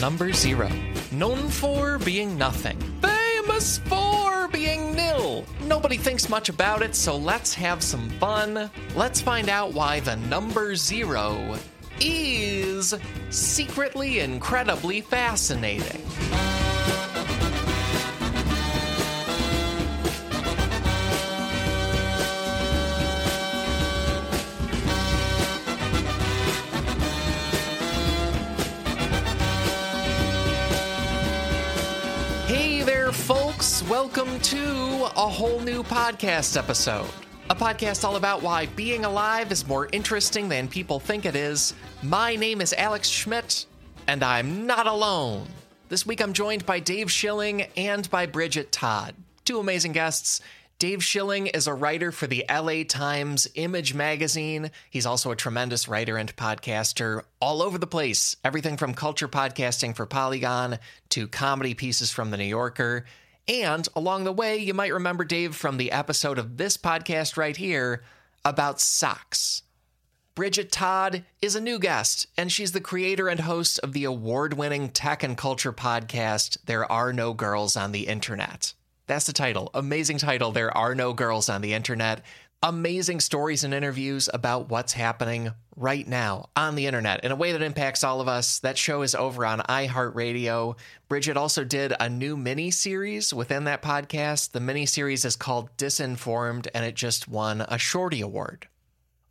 number zero, known for being nothing, famous for being nil. Nobody thinks much about it, so let's have some fun. Let's find out why the number zero is secretly incredibly fascinating. To a whole new podcast episode. A podcast all about why being alive is more interesting than people think it is. My name is Alex Schmidt, and I'm not alone. This week I'm joined by Dave Schilling and by Bridget Todd, two amazing guests. Dave Schilling is a writer for the LA Times Image magazine. He's also a tremendous writer and podcaster all over the place. Everything from culture podcasting for Polygon to comedy pieces from The New Yorker. And along the way, you might remember Dave from the episode of this podcast right here about socks. Bridget Todd is a new guest, and she's the creator and host of the award winning tech and culture podcast, There Are No Girls on the Internet. That's the title. Amazing title. There Are No Girls on the Internet. Amazing stories and interviews about what's happening right now on the internet in a way that impacts all of us. That show is over on iHeartRadio. Bridget also did a new mini series within that podcast. The mini series is called Disinformed, and it just won a Shorty Award.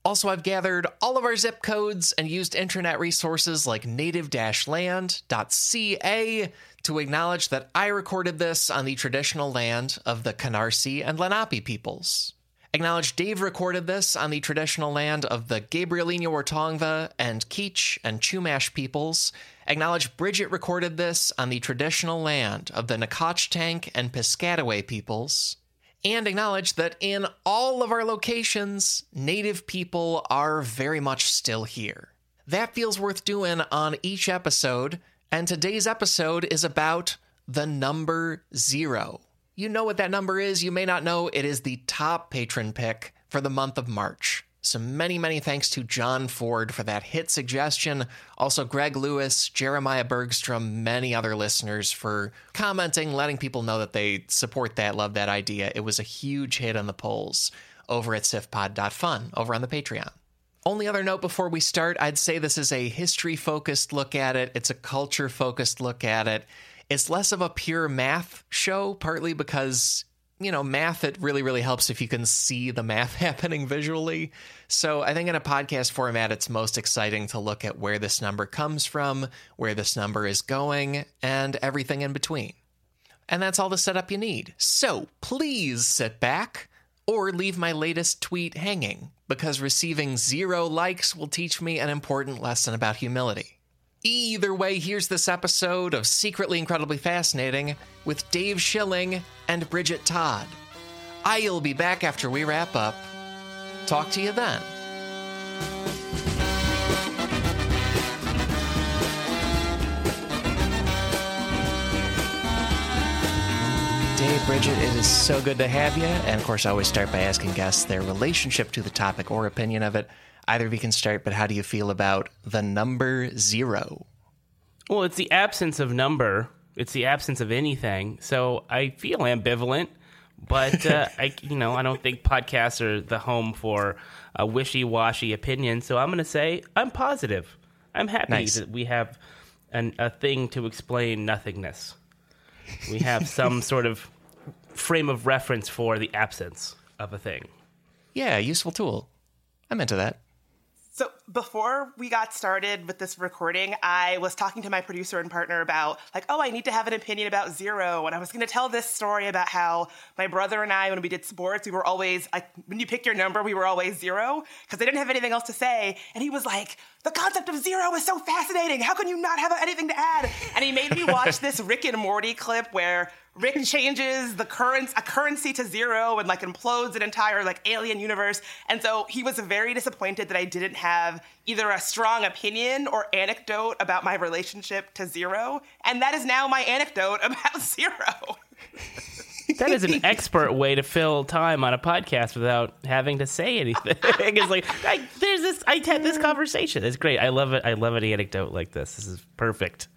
Also, I've gathered all of our zip codes and used internet resources like native land.ca to acknowledge that I recorded this on the traditional land of the Canarsie and Lenape peoples. Acknowledge Dave recorded this on the traditional land of the Gabrielino Ortongva and Kizh and Chumash peoples. Acknowledge Bridget recorded this on the traditional land of the Nacotchtank and Piscataway peoples and acknowledge that in all of our locations, Native people are very much still here. That feels worth doing on each episode, and today's episode is about the number zero. You know what that number is, you may not know, it is the top patron pick for the month of March. So many, many thanks to John Ford for that hit suggestion. Also, Greg Lewis, Jeremiah Bergstrom, many other listeners for commenting, letting people know that they support that, love that idea. It was a huge hit on the polls over at sifpod.fun over on the Patreon. Only other note before we start, I'd say this is a history focused look at it, it's a culture focused look at it. It's less of a pure math show, partly because you know, math, it really, really helps if you can see the math happening visually. So I think in a podcast format, it's most exciting to look at where this number comes from, where this number is going, and everything in between. And that's all the setup you need. So please sit back or leave my latest tweet hanging, because receiving zero likes will teach me an important lesson about humility. Either way, here's this episode of Secretly Incredibly Fascinating with Dave Schilling and Bridget Todd. I'll be back after we wrap up. Talk to you then. Dave, Bridget, it is so good to have you. And of course, I always start by asking guests their relationship to the topic or opinion of it. Either of you can start, but how do you feel about the number zero? Well, it's the absence of number. It's the absence of anything. So I feel ambivalent, but uh, I, you know, I don't think podcasts are the home for a wishy-washy opinion. So I'm going to say I'm positive. I'm happy Nice. that we have an, a thing to explain nothingness. We have some sort of frame of reference for the absence of a thing. Yeah, useful tool. I'm into that. So before we got started with this recording, I was talking to my producer and partner about like, oh, I need to have an opinion about zero, and I was going to tell this story about how my brother and I, when we did sports, we were always like, when you pick your number, we were always zero because they didn't have anything else to say, and he was like, the concept of zero is so fascinating. How can you not have anything to add? And he made me watch this Rick and Morty clip where Rick changes the current a currency to zero and like implodes an entire like alien universe. And so he was very disappointed that I didn't have either a strong opinion or anecdote about my relationship to zero. And that is now my anecdote about zero. That is an expert way to fill time on a podcast without having to say anything. it's like I, there's this. I had this conversation. It's great. I love it. I love an anecdote like this. This is perfect.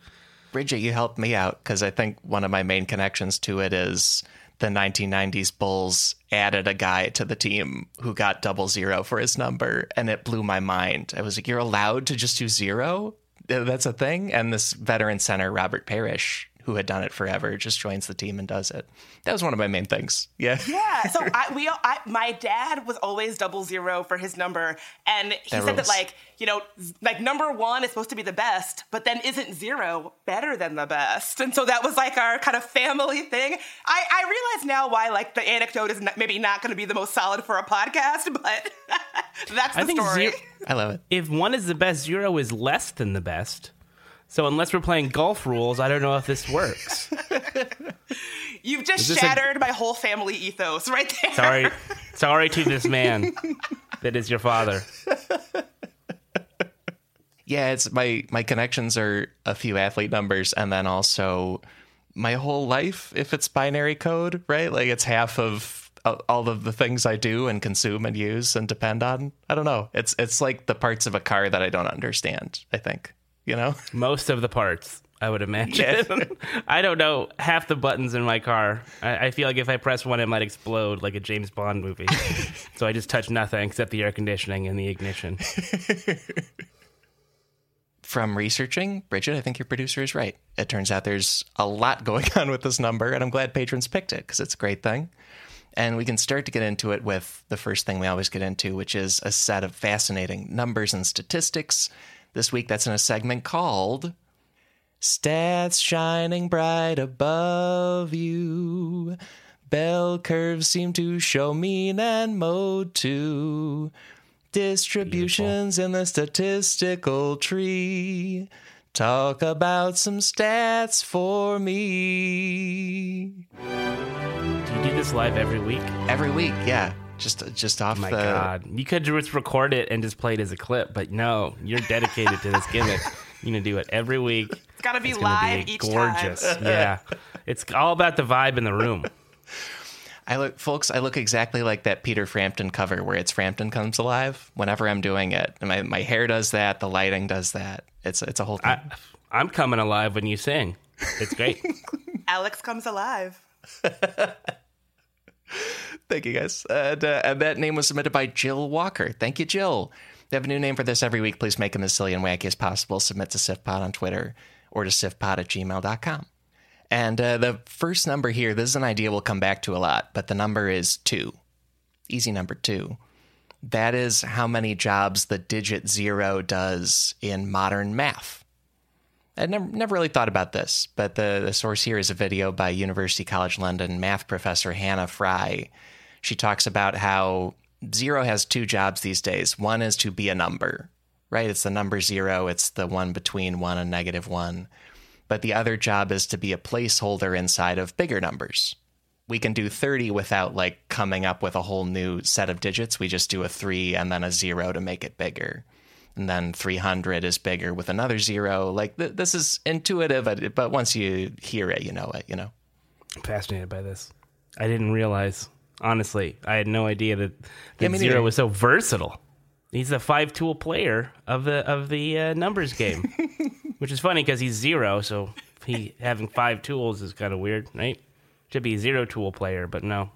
Bridget, you helped me out because I think one of my main connections to it is the 1990s Bulls added a guy to the team who got double zero for his number, and it blew my mind. I was like, "You're allowed to just do zero? That's a thing." And this veteran center, Robert Parish, who had done it forever, just joins the team and does it. That was one of my main things. Yeah. Yeah. So I, we, I, my dad was always double zero for his number, and he That said rules. that like you know, like number one is supposed to be the best, but then isn't zero better than the best? And so that was like our kind of family thing. I, I realize now why like the anecdote is not, maybe not going to be the most solid for a podcast, but that's the I think story. zero, I love it. if one is the best, zero is less than the best. So unless we're playing golf rules, I don't know if this works. You've just this a- shattered my whole family ethos right there. Sorry, sorry to this man that is your father. Yeah, it's my my connections are a few athlete numbers and then also my whole life if it's binary code, right? Like it's half of uh, all of the things I do and consume and use and depend on. I don't know. It's it's like the parts of a car that I don't understand, I think. You know? Most of the parts, I would imagine. I don't know half the buttons in my car. I, I feel like if I press one, it might explode like a James Bond movie. so I just touch nothing except the air conditioning and the ignition. From researching, Bridget, I think your producer is right. It turns out there's a lot going on with this number, and I'm glad patrons picked it because it's a great thing. And we can start to get into it with the first thing we always get into, which is a set of fascinating numbers and statistics. This week, that's in a segment called Stats Shining Bright Above You. Bell curves seem to show mean and mode too. Distributions in the statistical tree. Talk about some stats for me. Do you do this live every week? Every week, yeah. Just just oh off My the God, you could just record it and just play it as a clip, but no, you're dedicated to this gimmick. You're gonna do it every week. It's got to be It's gonna live be each gorgeous. time. yeah, it's all about the vibe in the room. I look folks, I look exactly like that Peter Frampton cover where it's Frampton comes alive whenever I'm doing it. And my, my hair does that, the lighting does that. It's it's a whole thing. I, I'm coming alive when you sing. It's great. Alex comes alive. Thank you guys. And, uh, and that name was submitted by Jill Walker. Thank you, Jill. They have a new name for this every week. Please make them as silly and wacky as possible. Submit to SIFPod on Twitter or to SIFPod at gmail.com. And uh, the first number here, this is an idea we'll come back to a lot, but the number is two. Easy number two. That is how many jobs the digit zero does in modern math. I'd never, never really thought about this, but the, the source here is a video by University College London math professor Hannah Fry. She talks about how zero has two jobs these days. One is to be a number, right? It's the number zero, it's the one between one and negative one. But the other job is to be a placeholder inside of bigger numbers. We can do 30 without like coming up with a whole new set of digits. We just do a three and then a zero to make it bigger and then 300 is bigger with another zero. Like th- this is intuitive, but, but once you hear it, you know it. You know. I'm fascinated by this. I didn't realize, honestly, I had no idea that, that Yeah, Zero neither. was so versatile. He's the five tool player of the of the uh, numbers game, which is funny because he's zero, so he having five tools is kind of weird, right? Should be a zero tool player, but no.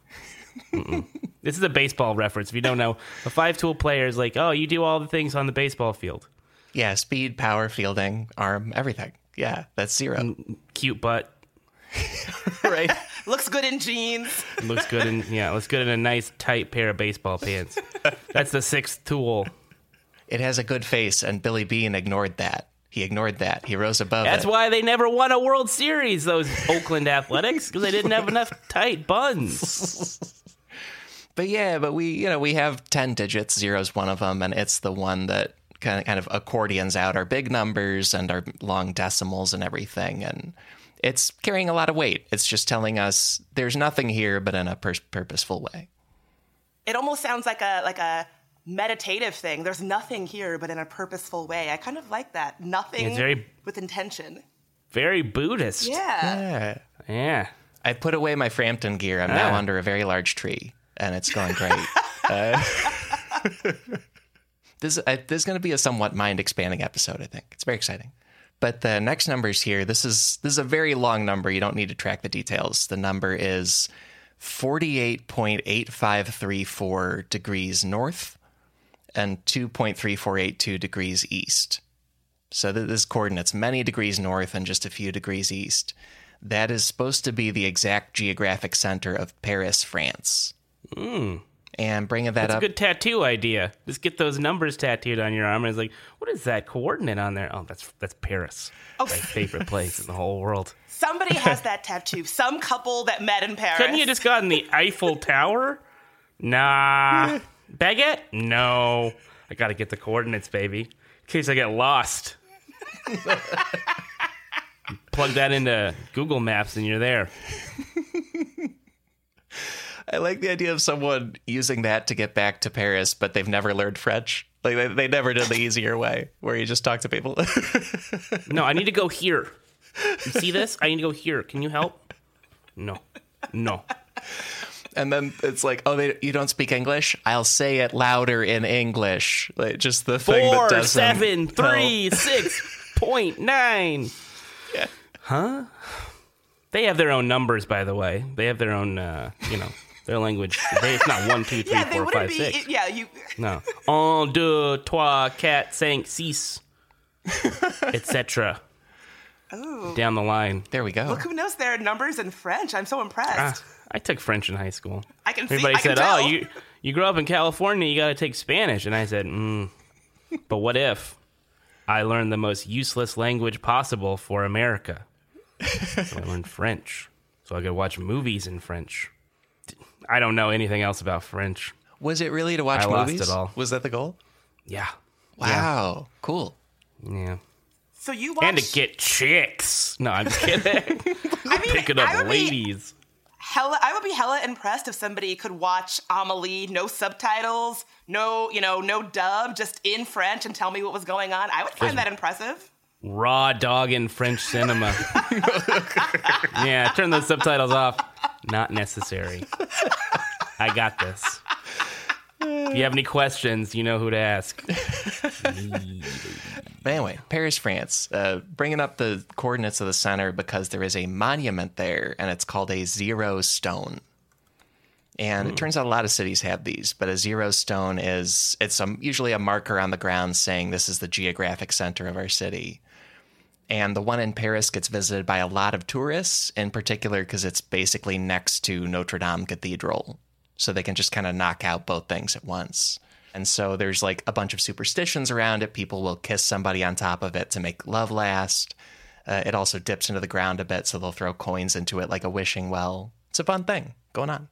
This is a baseball reference. If you don't know, a five tool player is like, oh, you do all the things on the baseball field. Yeah, speed, power, fielding, arm, everything. Yeah, that's zero. Mm, cute butt, right. Looks good in jeans. looks good in yeah, looks good in a nice tight pair of baseball pants. That's the sixth tool. It has a good face, and Billy Beane ignored that. He ignored that. He rose above That's it. why they never won a World Series, those Oakland Athletics, because they didn't have enough tight buns. But yeah, but we, you know, we have 10 digits. Zero's one of them, and it's the one that kind of, kind of accordions out our big numbers and our long decimals and everything. And it's carrying a lot of weight. It's just telling us there's nothing here, but in a pur- purposeful way. It almost sounds like a like a meditative thing. There's nothing here, but in a purposeful way. I kind of like that. Nothing It's very- with intention. Very Buddhist. Yeah. Yeah. Yeah. I put away my Frampton gear. I'm now Ah. under a very large tree, and it's going great. uh, this, uh, this is going to be a somewhat mind expanding episode, I think. It's very exciting. But the next numbers here, this is this is a very long number. You don't need to track the details. The number is 48.8534 degrees north and 2.3482 degrees east. So th- this coordinates many degrees north and just a few degrees east. That is supposed to be the exact geographic center of Paris, France. And bringing that up. That's a up, good tattoo idea. Just get those numbers tattooed on your arm. And it's like, what is that coordinate on there? Oh, that's that's Paris. Oh. My favorite place in the whole world. Somebody has that tattoo. Some couple that met in Paris. Couldn't you just gotten the Eiffel Tower? Nah. Baguette? No. I gotta get the coordinates, baby. In case I get lost. Plug that into Google Maps and you're there. I like the idea of someone using that to get back to Paris, but they've never learned French. Like they, they never did the easier way, where you just talk to people. No, I need to go here. You see this? I need to go here. Can you help? No. No. and then it's like, oh, they, you don't speak English? I'll say it louder in English. Like just the thing that doesn't seven, help. six point nine. Yeah. Huh? They have their own numbers, by the way. They have their own, uh, you know, their language. They, it's not one, two, three, yeah, four, five, be. six. Yeah, you. No. Un, deux, trois, quatre, cinq, six, etc. Ooh. Down the line. There we go. Look who knows their numbers in French. I'm so impressed. Ah, I took French in high school. I can see. Everybody I can said, tell. "Oh, you you grew up in California, you got to take Spanish." And I said, mm, "But what if I learned the most useless language possible for America?" So I learned French, so I could watch movies in French. I don't know anything else about French. Was it really to watch I lost movies? it all. Was that the goal? Yeah, Wow, cool. yeah, So you watch. and to get chicks. No, I'm just kidding. I mean, Picking I up would be ladies. hella. I would be hella impressed if somebody could watch Amelie, no subtitles, no, you know, no dub, just in French, and tell me what was going on. I would find that impressive. raw dog in French cinema. yeah, turn those subtitles off. Not necessary. I got this. If you have any questions, you know who to ask. But anyway, Paris, France. Uh, bringing up the coordinates of the center because there is a monument there, and it's called a zero stone. And it turns out a lot of cities have these, but a zero stone is it's a, usually a marker on the ground saying this is the geographic center of our city. And the one in Paris gets visited by a lot of tourists, in particular because it's basically next to Notre Dame Cathedral. So they can just kind of knock out both things at once. And so there's like a bunch of superstitions around it. People will kiss somebody on top of it to make love last. Uh, it also dips into the ground a bit, so they'll throw coins into it like a wishing well. It's a fun thing going on.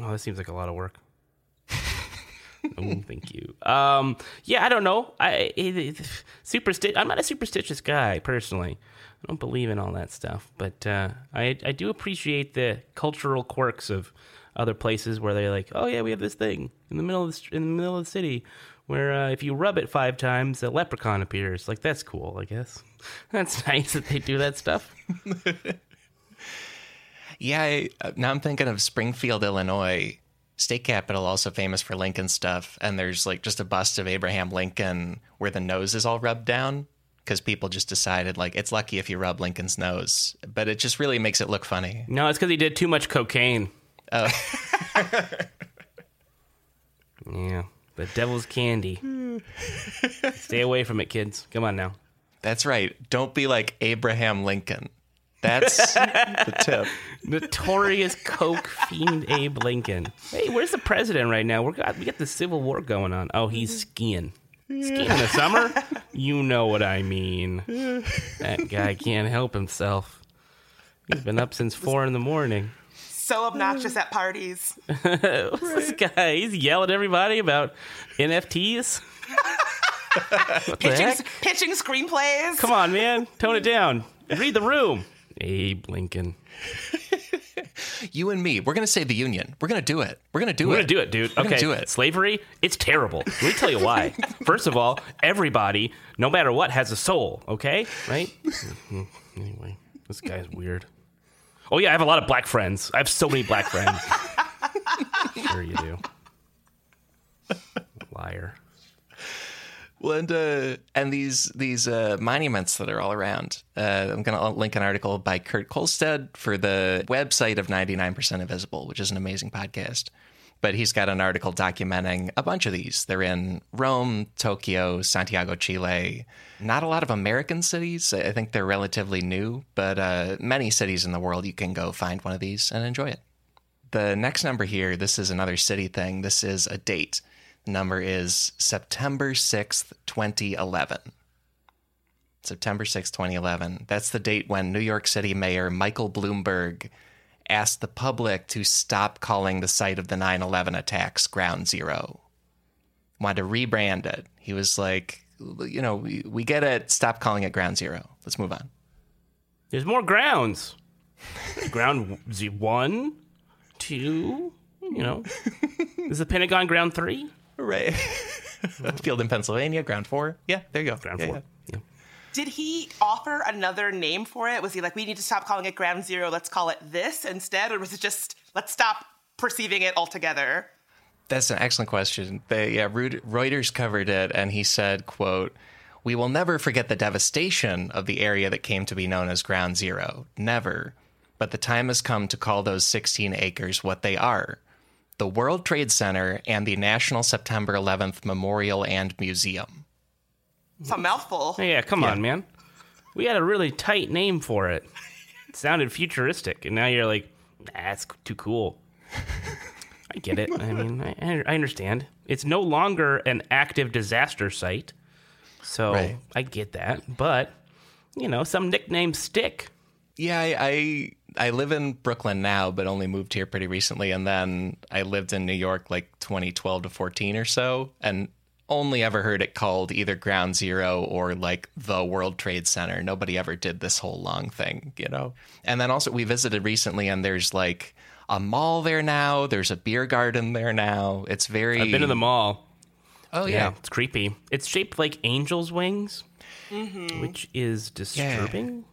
Oh, that seems like a lot of work. Oh, thank you. Um, yeah, I don't know. I it, it, supersti- I'm not a superstitious guy personally. I don't believe in all that stuff, but uh, I I do appreciate the cultural quirks of other places where they're like, oh yeah, we have this thing in the middle of the, in the middle of the city where uh, if you rub it five times, a leprechaun appears. Like that's cool, I guess. That's nice that they do that stuff. Yeah, I, uh, now I'm thinking of Springfield, Illinois, state capital, also famous for Lincoln stuff. And there's like just a bust of Abraham Lincoln where the nose is all rubbed down because people just decided like it's lucky if you rub Lincoln's nose, but it just really makes it look funny. No, it's because he did too much cocaine. Oh. yeah, But devil's candy. Stay away from it, kids. Come on now. That's right. Don't be like Abraham Lincoln. That's the tip. Notorious coke fiend Abe Lincoln. Hey, where's the president right now? We're got we got the Civil War going on. Oh, he's skiing. Skiing in the summer? You know what I mean. That guy can't help himself. He's been up since four in the morning. So obnoxious at parties. What's this guy? He's yelling at everybody about NFTs. Pitching, pitching screenplays. Come on, man. Tone it down. Read the room. Abe Lincoln. You and me, we're going to save the Union. We're going to do it. We're going to do it. We're gonna do it, dude. We're okay, do it. slavery, it's terrible. Let me tell you why. First of all, everybody, no matter what, has a soul. Okay, right? Anyway, this guy's weird. Oh yeah, I have a lot of black friends. I have so many black friends. sure you do. Liar. Well, and, uh, and these these uh, monuments that are all around. Uh, I'm going to link an article by Kurt Kohlstedt for the website of 99% Invisible, which is an amazing podcast. But he's got an article documenting a bunch of these. They're in Rome, Tokyo, Santiago, Chile. Not a lot of American cities. I think they're relatively new, but uh, many cities in the world you can go find one of these and enjoy it. The next number here, this is another city thing. This is a date number is September 6th, 2011. September 6th, 2011. That's the date when New York City Mayor Michael Bloomberg asked the public to stop calling the site of the 9 11 attacks Ground Zero. Wanted to rebrand it. He was like, you know, we, we get it. Stop calling it Ground Zero. Let's move on. There's more grounds. ground one, two, you know. is the Pentagon ground three? Right. Field in Pennsylvania, ground four. Yeah, there you go. Ground Yeah, four. yeah. Yeah. Did he offer another name for it? Was he like, we need to stop calling it Ground Zero, let's call it this instead? Or was it just, let's stop perceiving it altogether? That's an excellent question. They, yeah, Reuters covered it, and he said, "quote We will never forget the devastation of the area that came to be known as Ground Zero. Never. But the time has come to call those 16 acres what they are: the World Trade Center and the National September 11th Memorial and Museum." It's a mouthful. Yeah, come Yeah. on, man. We had a really tight name for it. It sounded futuristic, and now you're like, that's too cool. I get it. I mean, I, I understand. It's no longer an active disaster site, so Right. I get that. But you know, some nicknames stick. Yeah, I, I I live in Brooklyn now, but only moved here pretty recently, and then I lived in New York like 2012 to 14 or so, and only ever heard it called either Ground Zero or like the World Trade Center. Nobody ever did this whole long thing, you know. And then also we visited recently, and there's like a mall there now. There's a beer garden there now. It's very. I've been to the mall. Oh Yeah, yeah, it's creepy. It's shaped like angels' wings, mm-hmm. which is disturbing.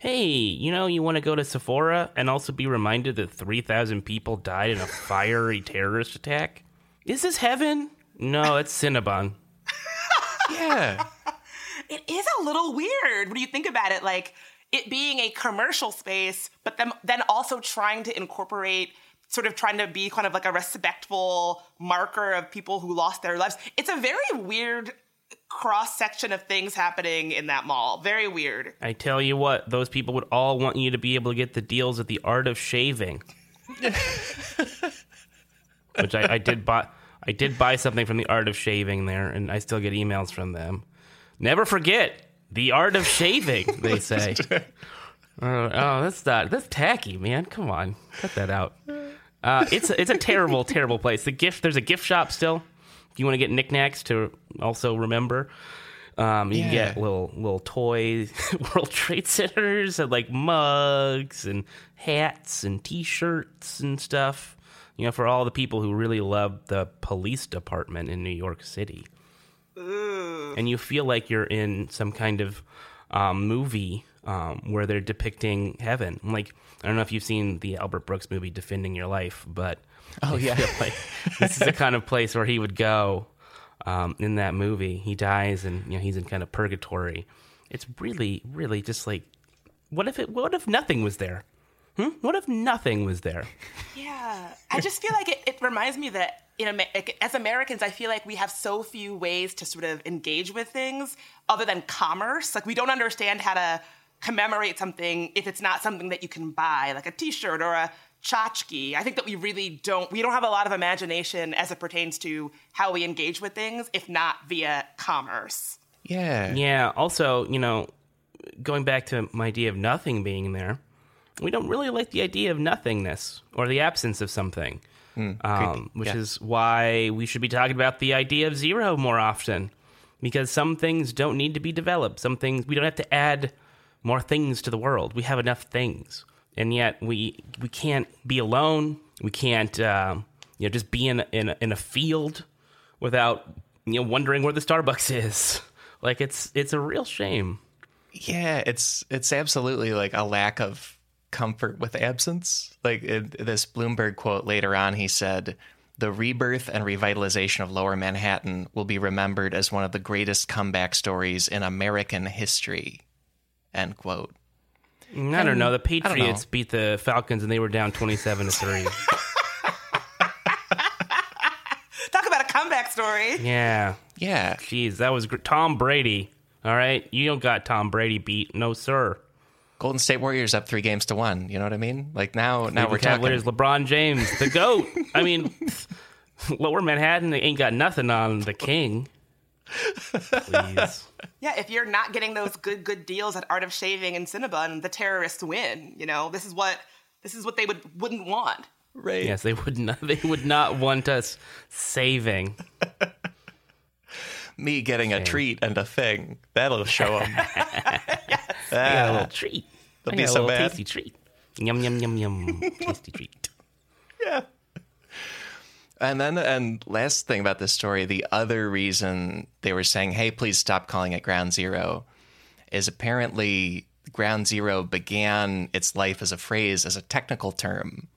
Hey, you know, you want to go to Sephora and also be reminded that 3,000 people died in a fiery terrorist attack? Is this heaven? No, it's Cinnabon. yeah. It is a little weird when you think about it, like it being a commercial space, but then then also trying to incorporate sort of trying to be kind of like a respectful marker of people who lost their lives. It's a very weird cross section of things happening in that mall. Very weird. I tell you what, those people would all want you to be able to get the deals at the Art of Shaving. Which I, I did buy. I did buy something from the Art of Shaving there, and I still get emails from them. Never forget the Art of Shaving. They say. Uh, oh, that's not that's tacky, man. Come on, cut that out. Uh, it's a, it's a terrible, terrible place. The gift there's a gift shop still. You want to get knickknacks to also remember, um, you Yeah. get little little toys, World Trade Centers, and like mugs and hats and T-shirts and stuff. You know, for all the people who really love the police department in New York City, and you feel like you're in some kind of um, movie um, where they're depicting heaven. Like I don't know if you've seen the Albert Brooks movie "Defending Your Life," but Oh yeah. like this is the kind of place where he would go um, in that movie. He dies and you know he's in kind of purgatory. It's really, really just like what if it? What if nothing was there? Hmm? What if nothing was there? Yeah, I just feel like it, it reminds me that in Amer- as Americans, I feel like we have so few ways to sort of engage with things other than commerce. Like we don't understand how to commemorate something if it's not something that you can buy, like a T-shirt or a tchotchke. I think that we really don't. We don't have a lot of imagination as it pertains to how we engage with things, if not via commerce. Yeah. Yeah. Also, you know, going back to my idea of nothing being there, we don't really like the idea of nothingness or the absence of something, um, which Yeah. is why we should be talking about the idea of zero more often. Because some things don't need to be developed. Some things we don't have to add more things to the world. We have enough things, and yet we we can't be alone. We can't um, you know just be in in in a field without you know wondering where the Starbucks is. Like it's it's a real shame. Yeah, it's it's absolutely like a lack of comfort with absence. Like this Bloomberg quote later on, he said, the rebirth and revitalization of Lower Manhattan will be remembered as one of the greatest comeback stories in American history. End quote. Mm, I don't know. The I don't know. Patriots beat the Falcons and they were down 27 to 3. Talk about a comeback story. yeah. Yeah. Jeez, that was gr- Tom Brady. All right. You don't got Tom Brady beat. No, sir. Golden State Warriors up three games to one. You know what I mean? Like now, now The we're talking. Cavaliers, LeBron James, the GOAT. I mean, Lower Manhattan, they ain't got nothing on the King. Please. Yeah, if you're not getting those good good deals at Art of Shaving and Cinnabon, the terrorists win. You know, this is what this is what they would wouldn't want. Right. Yes, they would not. They would not want us saving. Me getting a treat and a thing. That'll show them. I got a little ah. treat. That'll be got a so little bad. tasty treat. Yum yum yum yum. tasty treat. yeah. And then, and last thing about this story, the other reason they were saying, hey, please stop calling it Ground Zero is apparently Ground Zero began its life as a phrase, as a technical term,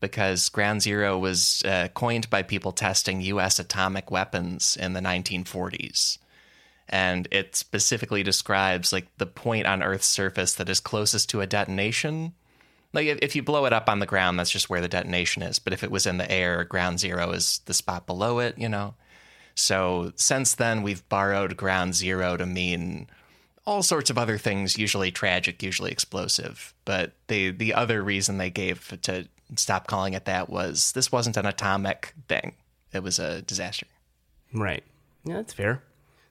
because Ground Zero was uh, coined by people testing U.S. atomic weapons in the 1940s. And it specifically describes like the point on Earth's surface that is closest to a detonation like if, you blow it up on the ground, that's just where the detonation is. But if it was in the air, ground zero is the spot below it, you know? So since then, we've borrowed ground zero to mean all sorts of other things, usually tragic, usually explosive. But they, the other reason they gave to stop calling it that was this wasn't an atomic thing, it was a disaster. Right. Yeah, that's fair.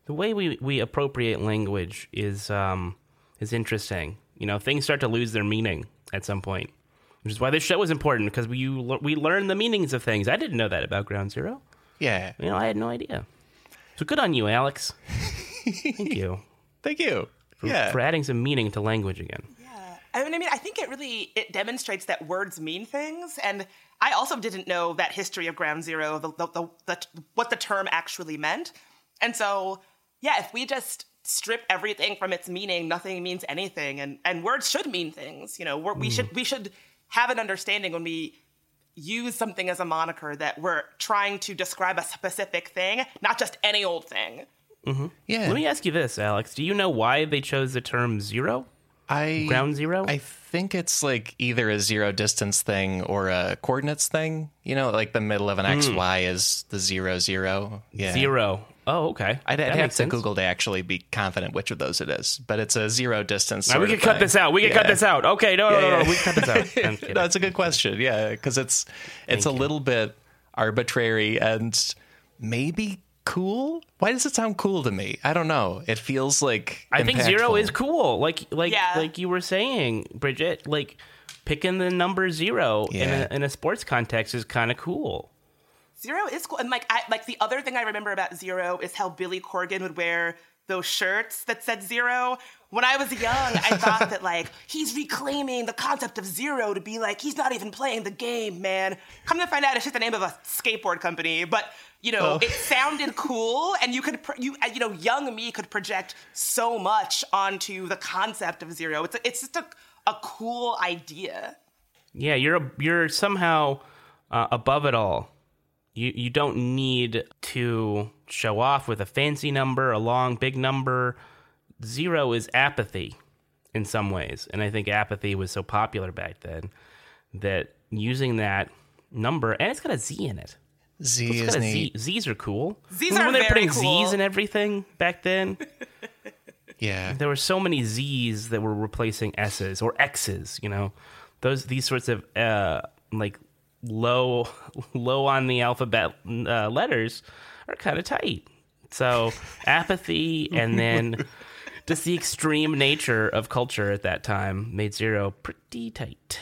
The way we, we appropriate language is um, is interesting. You know, things start to lose their meaning at some point, which is why this show is important because we we learn the meanings of things. I didn't know that about Ground Zero. Yeah. You know, I had no idea. So good on you, Alex. Thank you Thank you. for, Yeah. for adding some meaning to language again. Yeah. I mean, I mean, I think it really it demonstrates that words mean things, and I also didn't know that history of Ground Zero, the, the, the, the what the term actually meant, and so yeah, if we just strip everything from its meaning, nothing means anything, and and words should mean things. You know, we're, we mm. should we should have an understanding when we use something as a moniker that we're trying to describe a specific thing, not just any old thing. Mm-hmm. yeah. Let me ask you this, Alex. Do you know why they chose the term zero? I, Ground zero? I think it's like either a zero distance thing or a coordinates thing. You know, like the middle of an XY mm. is the zero zero. Yeah. Zero. Oh, okay. I'd, I'd have to sense. Google to actually be confident which of those it is, but it's a zero distance. All right, we sort can of cut this out. We can cut this out. Okay, no, no, Yeah, no, no. yeah. We can cut this out. I'm no, it's a good question. Yeah, because it's it's a you. little bit arbitrary and maybe cool. Why does it sound cool to me? I don't know. It feels like I think zero is cool. Like like Yeah. like you were saying, Bridget. Like picking the number zero in, a, in a sports context is kind of cool. Zero is cool, and like I like the other thing I remember about Zero is how Billy Corgan would wear those shirts that said zero. When I was young, I thought that like he's reclaiming the concept of zero to be like he's not even playing the game, man. Come to find out, it's just the name of a skateboard company, but you know Oh. it sounded cool, and you could pro- you you know young me could project so much onto the concept of zero. It's a, it's just a a cool idea. Yeah, you're a, you're somehow uh, above it all. You you don't need to show off with a fancy number, a long big number. Zero is apathy in some ways, and I think apathy was so popular back then that using that number and it's got a Z in it. Z It's is got a neat. Z. Z's are cool. Z's Remember are when they were very putting cool. Z's in everything back then? Yeah. there were so many Z's that were replacing S's or X's. You know, those these sorts of uh, like low low on the alphabet uh, letters are kind of tight. So apathy and then just the extreme nature of culture at that time made zero pretty tight.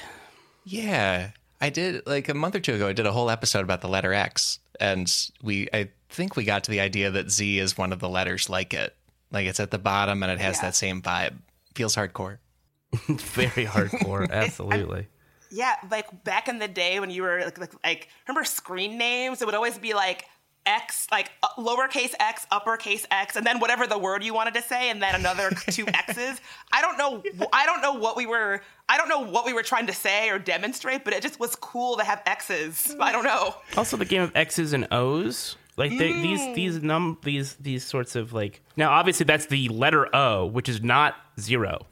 Yeah. I did like a month or two ago I did a whole episode about the letter X and we I think we got to the idea that Z is one of the letters like it. Like it's at the bottom and it has Yeah. that same vibe. Feels hardcore. Very hardcore, absolutely. Yeah, like back in the day when you were like, like, like remember screen names? It would always be like X, like uh, lowercase x, uppercase X, and then whatever the word you wanted to say, and then another two X's. I don't know. I don't know what we were. I don't know what we were trying to say or demonstrate, but it just was cool to have X's. I don't know. Also, the game of X's and O's. Like they, these these num these these sorts of like now obviously that's the letter O, which is not zero,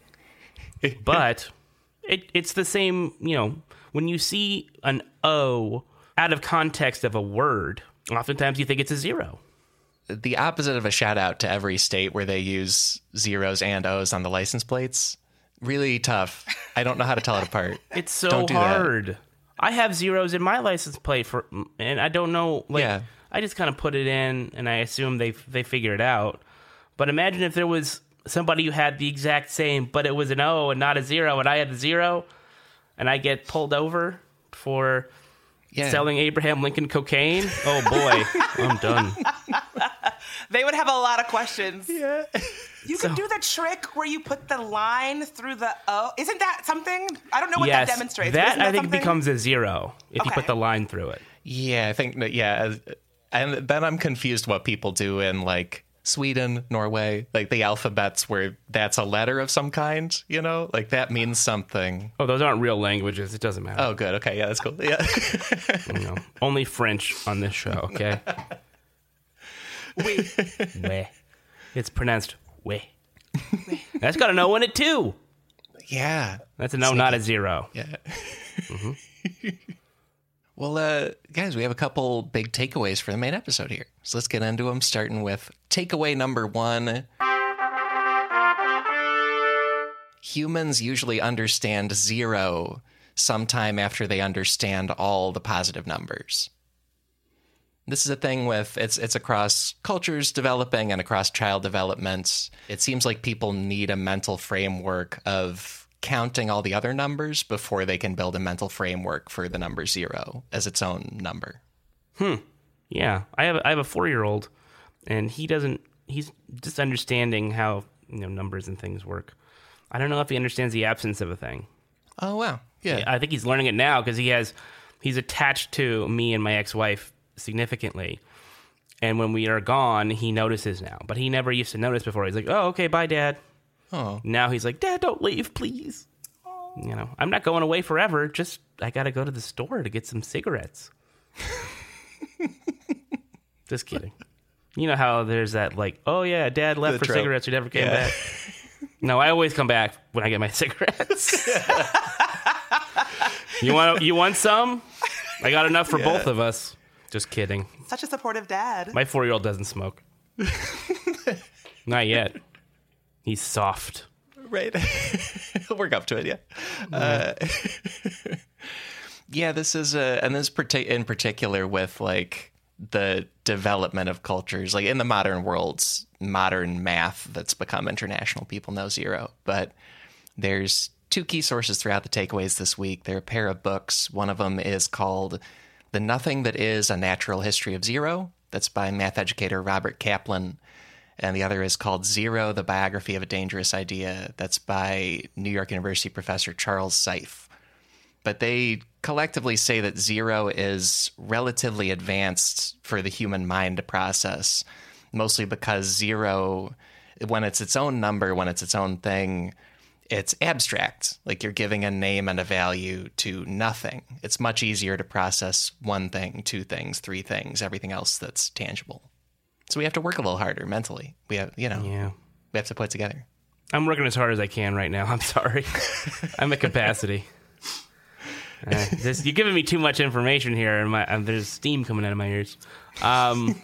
but it it's the same. You know, when you see an O out of context of a word, oftentimes you think it's a zero. The opposite of a shout out to every state where they use zeros and O's on the license plates. Really tough. I don't know how to tell it apart. It's so do that. hard. I have zeros in my license plate for, and I don't know. Like, Yeah. I just kind of put it in, and I assume they they figure it out. But imagine if there was somebody who had the exact same, but it was an O and not a zero, and I had the zero, and I get pulled over for Yeah. selling Abraham Lincoln cocaine. Oh boy, I'm done. They would have a lot of questions. Yeah. You could So- do the trick where you put the line through the O. Isn't that something? I don't know what yes, that demonstrates. That, that isn't I think something? becomes a zero if you put the line through it. Yeah, I think that, yeah. And then I'm confused what people do in like Sweden, Norway, like the alphabets where that's a letter of some kind, you know? Like that means something. Oh, those aren't real languages. It doesn't matter. Oh, good. Okay. Yeah, that's cool. Yeah. You know, only French on this show. Okay. We. Way. It's pronounced way. That's got an O in it too. yeah. That's a no, not a zero. Yeah. Mm-hmm. well, uh, guys, we have a couple big takeaways for the main episode here. So let's get into them, starting with takeaway number one. Humans usually understand zero sometime after they understand all the positive numbers. This is a thing with it's it's across cultures developing and across child developments. It seems like people need a mental framework of counting all the other numbers before they can build a mental framework for the number zero as its own number. Hmm. Yeah, I have I have a four year old, and he doesn't. He's just understanding how you know numbers and things work. I don't know if he understands the absence of a thing. Oh wow. Yeah. I think he's learning it now because he has he's attached to me and my ex wife significantly. And when we are gone, he notices now. But he never used to notice before. He's like, "Oh, okay, bye, Dad." Oh. Now he's like, "Dad, don't leave, please." You know, I'm not going away forever. Just I got to go to the store to get some cigarettes. Just kidding. You know how there's that like, "Oh yeah, Dad left The for trope. cigarettes. he never came Yeah. back." No, I always come back when I get my cigarettes. you want you want some? I got enough for both of us. Just kidding. Such a supportive dad. My four year old doesn't smoke. Not yet. He's soft. right. He'll work up to it yeah. Uh, yeah this is uh and this partic- in particular with like the development of cultures like in the modern world's modern math that's become international people know zero. But there's two key sources throughout the takeaways this week. There are a pair of books. One of them is called the nothing that is a natural history of zero. That's by math educator robert kaplan and the other is called Zero: The Biography of a Dangerous Idea. That's by New York University professor Charles Seife. But they collectively say that zero is relatively advanced for the human mind to process, mostly because zero, when it's its own number, when it's its own thing, it's abstract. Like you're giving a name and a value to nothing. It's much easier to process one thing, two things, three things, everything else that's tangible. So we have to work a little harder mentally. We have, you know, Yeah. we have to put it together. I'm working as hard as I can right now. I'm sorry. I'm at capacity. Uh, this, you're giving me too much information here, and my, uh, there's steam coming out of my ears. Um,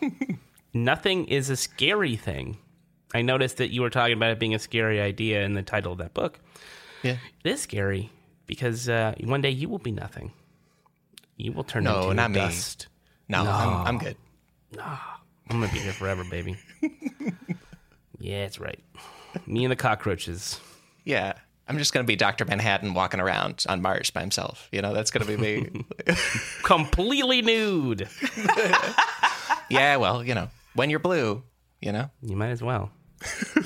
nothing is a scary thing. I noticed that you were talking about it being a scary idea in the title of that book. Yeah. It is scary because uh, one day you will be nothing. You will turn No, into not me. dust. No, I'm, I'm good. I'm gonna be here forever, baby. yeah, that's right. Me and the cockroaches. Yeah. I'm just going to be Dr. Manhattan walking around on Mars by himself. You know, that's going to be me. completely nude. yeah, well, you know, when you're blue, you know? You might as well.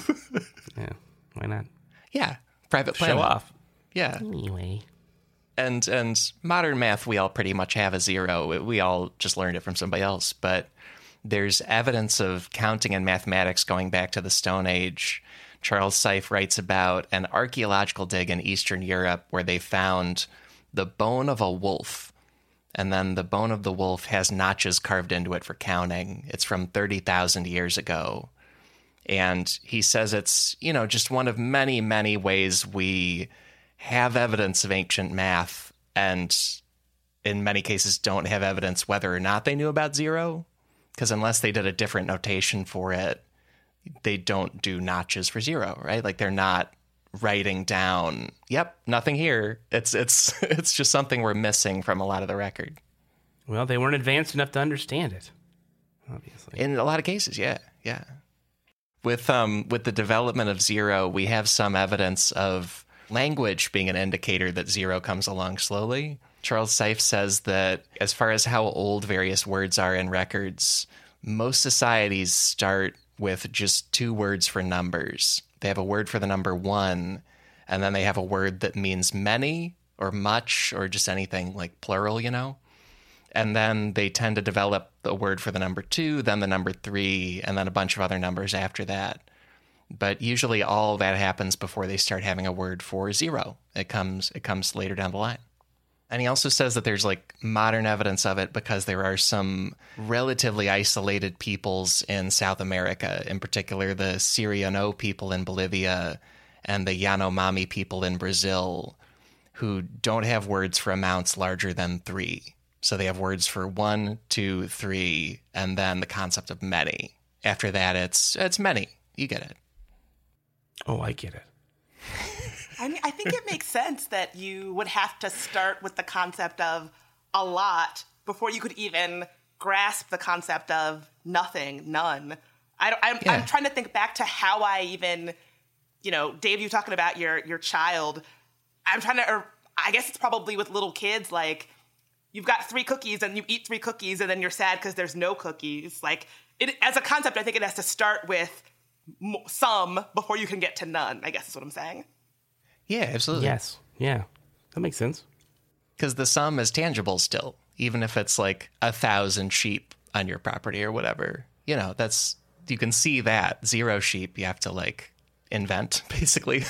yeah, why not? Yeah. Private Show off. Yeah. Anyway, and and modern math we all pretty much have a zero we all just learned it from somebody else but there's evidence of counting and mathematics going back to the Stone Age. Charles Seife writes about an archaeological dig in Eastern Europe where they found the bone of a wolf. And then the bone of the wolf has notches carved into it for counting. It's from 30,000 years ago. And he says it's, you know, just one of many, many ways we have evidence of ancient math and in many cases don't have evidence whether or not they knew about zero. Because unless they did a different notation for it, they don't do notches for zero, right? Like they're not writing down, yep, nothing here. It's it's it's just something we're missing from a lot of the record. Well, they weren't advanced enough to understand it. Obviously. In a lot of cases, yeah. Yeah. With um with the development of zero, we have some evidence of language being an indicator that zero comes along slowly. Charles Seife says that as far as how old various words are in records, most societies start with just two words for numbers. They have a word for the number one, and then they have a word that means many or much or just anything like plural, you know? And then they tend to develop a word for the number two, then the number three, and then a bunch of other numbers after that. But usually all that happens before they start having a word for zero. It comes it comes later down the line. And he also says that there's like modern evidence of it because there are some relatively isolated peoples in South America, in particular the Siriano people in Bolivia and the Yanomami people in Brazil, who don't have words for amounts larger than three. So they have words for one, two, three, and then the concept of many. After that, it's it's many. You get it. Oh, I get it. I think it makes sense that you would have to start with the concept of a lot before you could even grasp the concept of nothing, none. I don't, I'm, yeah. I'm trying to think back to how I even, you know, Dave, you talking about your your child. I'm trying to, or I guess it's probably with little kids, like you've got three cookies and you eat three cookies and then you're sad because there's no cookies. Like it, as a concept, I think it has to start with some before you can get to none. I guess is what I'm saying. Yeah, absolutely. Yes. Yeah. That makes sense. Because the sum is tangible still, even if it's like a thousand sheep on your property or whatever. You know, that's, you can see that. Zero sheep, you have to like invent, basically.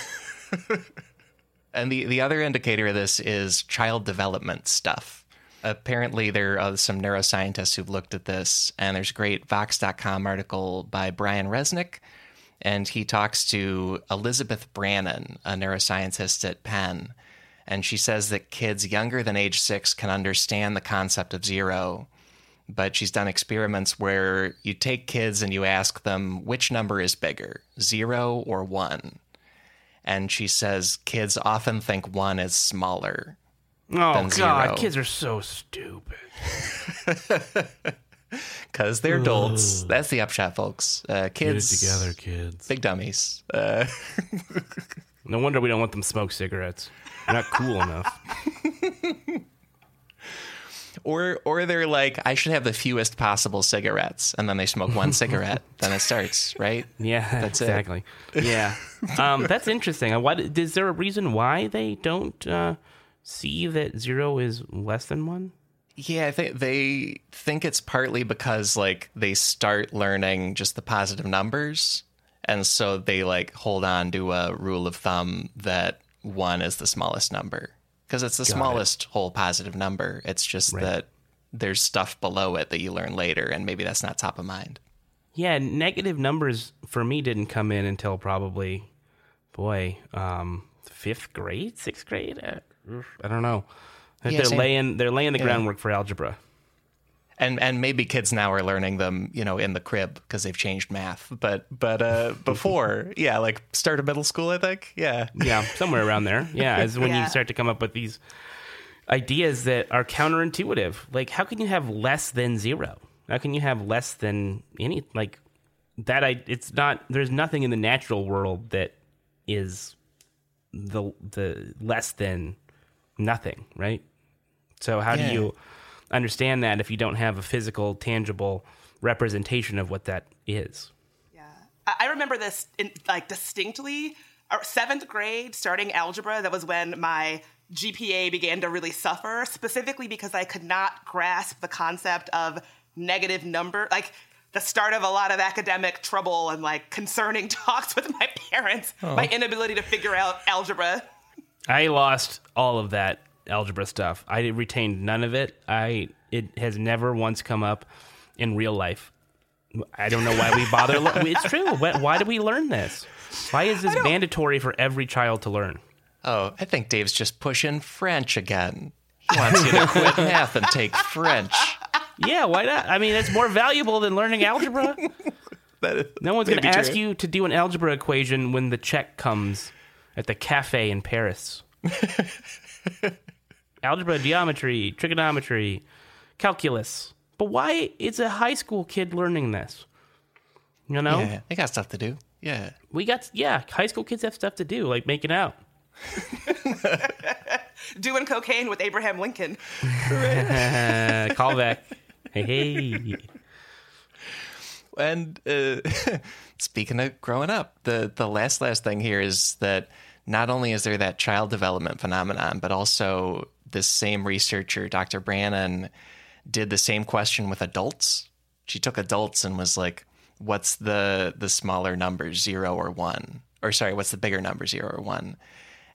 and the, the other indicator of this is child development stuff. Apparently, there are some neuroscientists who've looked at this, and there's a great Vox.com article by Brian Resnick and he talks to Elizabeth Brannon, a neuroscientist at Penn. And she says that kids younger than age six can understand the concept of zero. But she's done experiments where you take kids and you ask them which number is bigger, zero or one. And she says kids often think one is smaller. Oh, God, kids are so stupid. because they're adults. Ugh. That's the upshot, folks. Uh, kids Get it together, kids. Big dummies. Uh, no wonder we don't want them smoke cigarettes. They're not cool enough. or or they're like, I should have the fewest possible cigarettes, and then they smoke one cigarette. Then it starts, right? Yeah, that's exactly. It. Yeah, um, that's interesting. Uh, why, is there a reason why they don't uh, see that zero is less than one? Yeah, I think they think it's partly because like they start learning just the positive numbers, and so they like hold on to a rule of thumb that one is the smallest number because it's the Got smallest it. whole positive number. It's just right. that there's stuff below it that you learn later, and maybe that's not top of mind. Yeah, negative numbers for me didn't come in until probably, boy, um, fifth grade, sixth grade. Uh, I don't know. Yeah, they're same. laying they're laying the yeah. groundwork for algebra. And and maybe kids now are learning them, you know, in the crib because they've changed math. But but uh, before, yeah, like start of middle school, I think. Yeah, yeah, somewhere around there. Yeah, is when yeah. you start to come up with these ideas that are counterintuitive. Like, how can you have less than zero? How can you have less than any like that? I it's not. There's nothing in the natural world that is the the less than nothing, right? So how yeah. do you understand that if you don't have a physical, tangible representation of what that is? Yeah, I remember this in, like distinctly. Seventh grade, starting algebra, that was when my GPA began to really suffer, specifically because I could not grasp the concept of negative number. Like the start of a lot of academic trouble and like concerning talks with my parents. My uh-huh. inability to figure out algebra. I lost all of that algebra stuff. I retained none of it. I it has never once come up in real life. I don't know why we bother. le- it's true. Why, why do we learn this? Why is this mandatory for every child to learn? Oh, I think Dave's just pushing French again. He wants you to quit math and take French. Yeah, why not? I mean, it's more valuable than learning algebra. No one's going to ask true. you to do an algebra equation when the check comes at the cafe in Paris. algebra, geometry, trigonometry, calculus. But why is a high school kid learning this? You know? Yeah, they got stuff to do. Yeah. We got, yeah, high school kids have stuff to do, like making out. Doing cocaine with Abraham Lincoln. Call back. Hey, hey. And uh, speaking of growing up, the the last last thing here is that not only is there that child development phenomenon, but also this same researcher, Dr. Brannon, did the same question with adults. She took adults and was like, "What's the the smaller number, zero or one?" Or sorry, what's the bigger number, zero or one?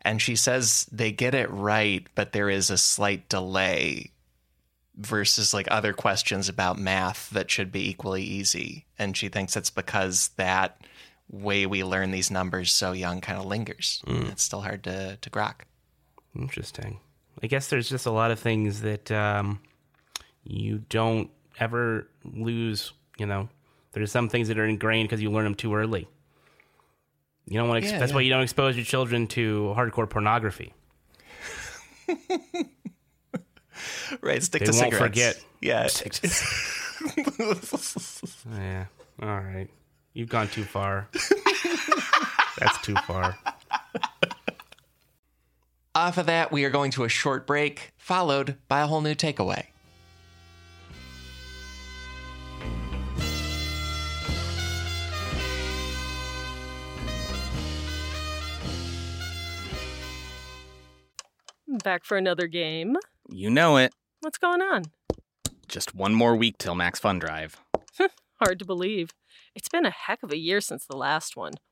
And she says they get it right, but there is a slight delay versus like other questions about math that should be equally easy. And she thinks it's because that way we learn these numbers so young kind of lingers. Mm. It's still hard to, to grok. Interesting. I guess there's just a lot of things that um, you don't ever lose. You know, there's some things that are ingrained because you learn them too early. You don't want to. Yeah, that's yeah. why you don't expose your children to hardcore pornography. Right. Stick They to won't cigarettes. forget. Yeah. Yeah. All right. You've gone too far. that's too far. Off of that, we are going to a short break, followed by a whole new takeaway. Back for another game. You know it. What's going on? Just one more week till Max Fun Drive. Hard to believe. It's been a heck of a year since the last one.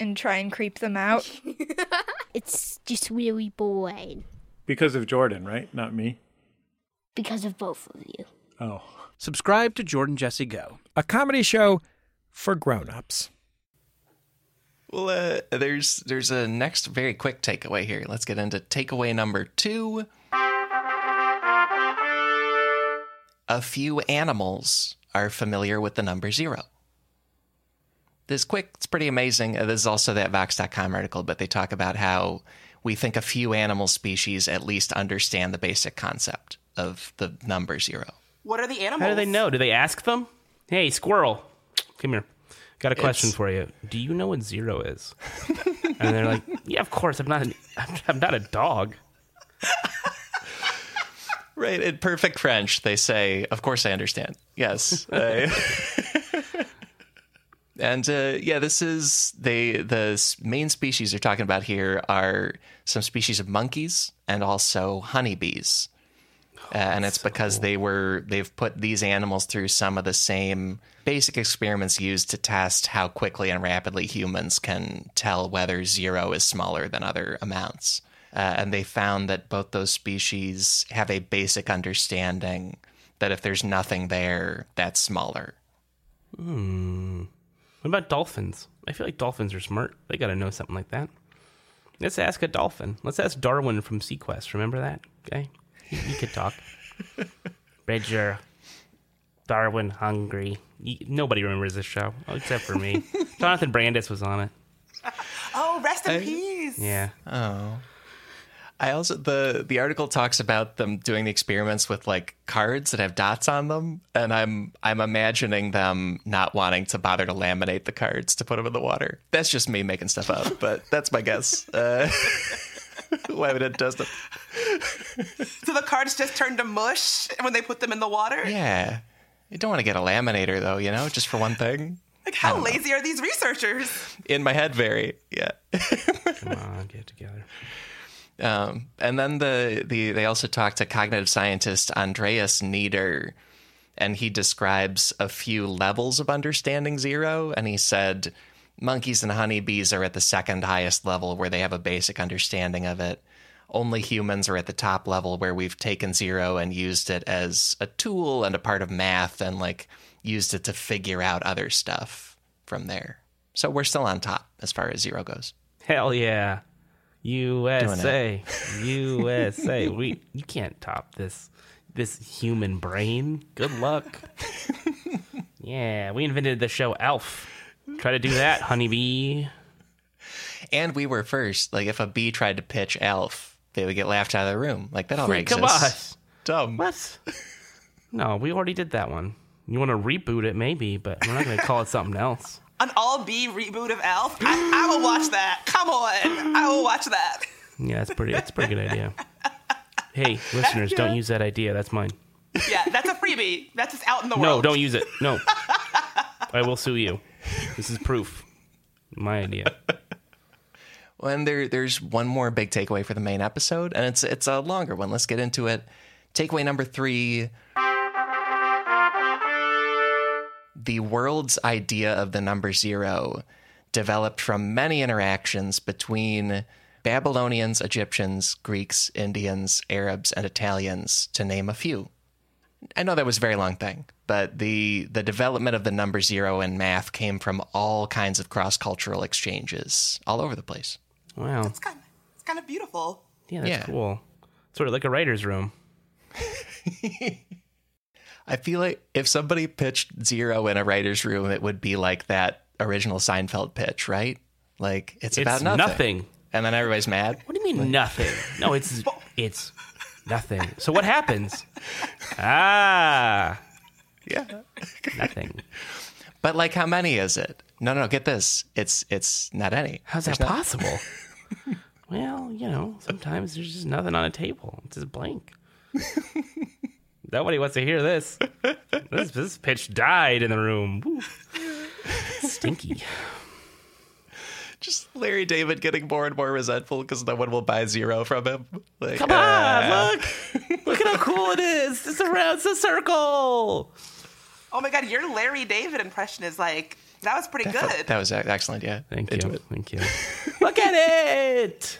and try and creep them out. it's just really boring Because of Jordan, right? Not me. because of both of you. Oh. Subscribe to Jordan Jesse Go. A comedy show for grown-ups. Well, uh, there's there's a next very quick takeaway here. Let's get into takeaway number two. A few animals are familiar with the number zero. This quick, it's pretty amazing. Uh, This is also that Vox.com article, but they talk about how we think a few animal species at least understand the basic concept of the number zero. What are the animals? How do they know? Do they ask them? Hey, squirrel, come here. Got a question It's- for you. Do you know what zero is? and they're like, Yeah, of course. I'm not. An, I'm not a dog. Right, in perfect French, they say, "Of course, I understand." Yes, Uh, and uh, yeah, this is they. The main species they're talking about here are some species of monkeys and also honeybees, uh, and it's because they were they've put these animals through some of the same basic experiments used to test how quickly and rapidly humans can tell whether zero is smaller than other amounts. Uh, and they found that both those species have a basic understanding that if there's nothing there, that's smaller. Hmm. What about dolphins? I feel like dolphins are smart. They got to know something like that. Let's ask a dolphin. Let's ask Darwin from seaQuest. Remember that guy? He, he could talk. Bridger. Darwin hungry. He- nobody remembers this show oh, except for me. Jonathan Brandis was on it. Oh, rest in I- peace. Yeah. Oh. I also the the article talks about them doing the experiments with like cards that have dots on them, and I'm I'm imagining them not wanting to bother to laminate the cards to put them in the water. That's just me making stuff up, but that's my guess. Uh, why would it does them? So the cards just turn to mush when they put them in the water? Yeah, you don't want to get a laminator though, you know, just for one thing. Like, how lazy are these researchers? In my head, very yeah. Come on, get together. Um, and then the, the they also talked to cognitive scientist Andreas Nieder, and he describes a few levels of understanding zero. And he said monkeys and honeybees are at the second highest level where they have a basic understanding of it. Only humans are at the top level where we've taken zero and used it as a tool and a part of math and like used it to figure out other stuff from there. So we're still on top as far as zero goes. Hell yeah. USA. USA. We you can't top this this human brain. Good luck. yeah, we invented the show Elf. Try to do that, honeybee. And we were first. Like if a bee tried to pitch Elf, they would get laughed out of the room. Like that already Come exists. on. Dumb. What? No, we already did that one. You want to reboot it, maybe, but we're not going to call it something else. An all B reboot of Elf? I, I will watch that. Come on. I will watch that. Yeah, that's pretty. That's a pretty good idea. Hey, listeners, don't use that idea. That's mine. Yeah, that's a freebie. That's just out in the world. No, don't use it. No, I will sue you. This is proof. My idea. Well, and there, there's one more big takeaway for the main episode, and it's it's a longer one. Let's get into it. Takeaway number three: the world's idea of the number zero developed from many interactions between Babylonians, Egyptians, Greeks, Indians, Arabs, and Italians, to name a few. I know that was a very long thing, but the the development of the number zero in math came from all kinds of cross cultural exchanges all over the place. Wow. It's kind, of, it's kind of beautiful. Yeah, that's Yeah. cool. Sort of like a writer's room. I feel like if somebody pitched zero in a writer's room, it would be like that original Seinfeld pitch, right? Like it's, It's about nothing. nothing. And then everybody's mad. What do you mean nothing? No, it's it's nothing. So what happens? Ah, Yeah. nothing. But like how many is it? No, no, no, get this. It's it's not any. How's There's that possible? well, you know, sometimes there's just nothing on a table. It's just blank. Nobody wants to hear this. This, this pitch died in the room. Woo. Stinky. Just Larry David getting more and more resentful because no one will buy zero from him. Like, Come uh, on, look. Look at how cool it is. It's around the circle. Oh my god, your Larry David impression is like that was pretty That, felt- good. that was e- excellent. Yeah. Thank Into you. it. Thank you. Look at it.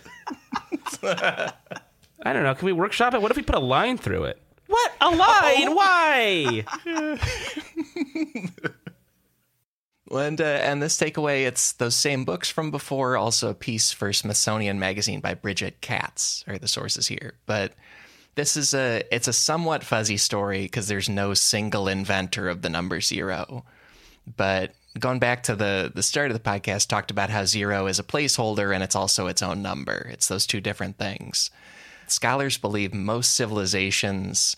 I don't know. Can we workshop it? What if we put a line through it? What? A line? Why? And and this takeaway, it's those same books from before. Also, a piece for Smithsonian Magazine by Brigit Katz are the sources here. But this is a it's a somewhat fuzzy story because there's no single inventor of the number zero. But going back to the the start of the podcast, talked about how zero is a placeholder and it's also its own number. It's those two different things. Scholars believe most civilizations,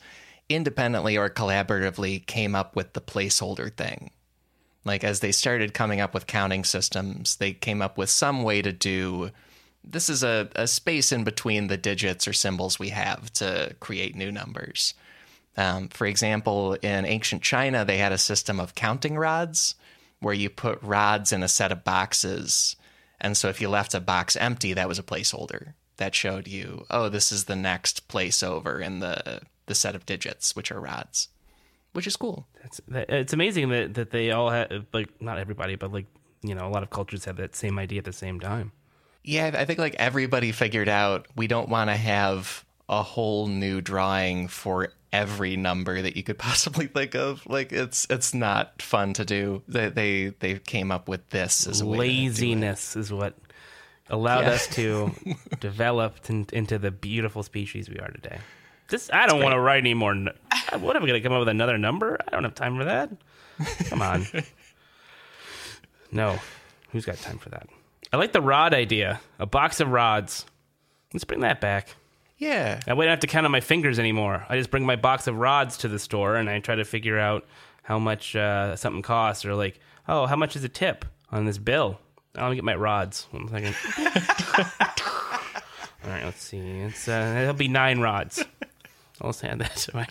independently or collaboratively, came up with the placeholder thing. Like as they started coming up with counting systems they came up with some way to do this is a, a space in between the digits or symbols we have to create new numbers. Um, for example in ancient china they had a system of counting rods where you put rods in a set of boxes. And so if you left a box empty that was a placeholder that showed you oh this is the next place over in the the set of digits which are rods which is cool It's, it's amazing that, that they all have, like, not everybody, but, like, you know, a lot of cultures have that same idea at the same time. Yeah, I think like everybody figured out we don't want to have a whole new drawing for every number that you could possibly think of. Like it's it's not fun to do. They they, they came up with this as a way to do it. Laziness is what allowed Yeah. us to develop in, into the beautiful species we are today. This I don't want to write any more. What am I going to come up with another number? I don't have time for that. Come on. no, who's got time for that? I like the rod idea. A box of rods. Let's bring that back. Yeah. I wouldn't have to count on my fingers anymore. I just bring my box of rods to the store and I try to figure out how much uh, something costs, or like, oh, how much is a tip on this bill? I'll get my rods. One second. All right, let's see. It's uh, it'll be nine rods. I'll just add that to my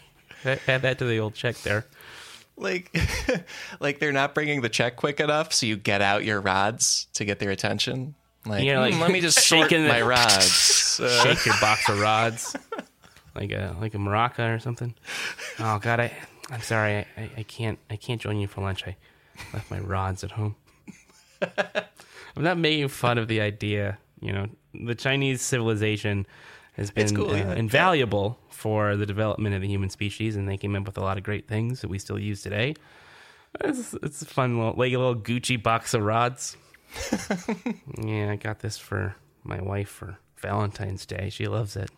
add that to the old check there. Like like they're not bringing the check quick enough, so you get out your rods to get their attention. Like, Yeah, like "Hmm, let me just the- my rods. Uh, Shake your box of rods, like a like a maraca or something. Oh God, I I'm sorry, I, I, I can't I can't join you for lunch. I left my rods at home. I'm not making fun of the idea. You know, the Chinese civilization has been cool, uh, yeah. invaluable for the development of the human species, and they came up with a lot of great things that we still use today. It's, it's a fun little, like a little Gucci box of rods. yeah, I got this for my wife for Valentine's Day. She loves it.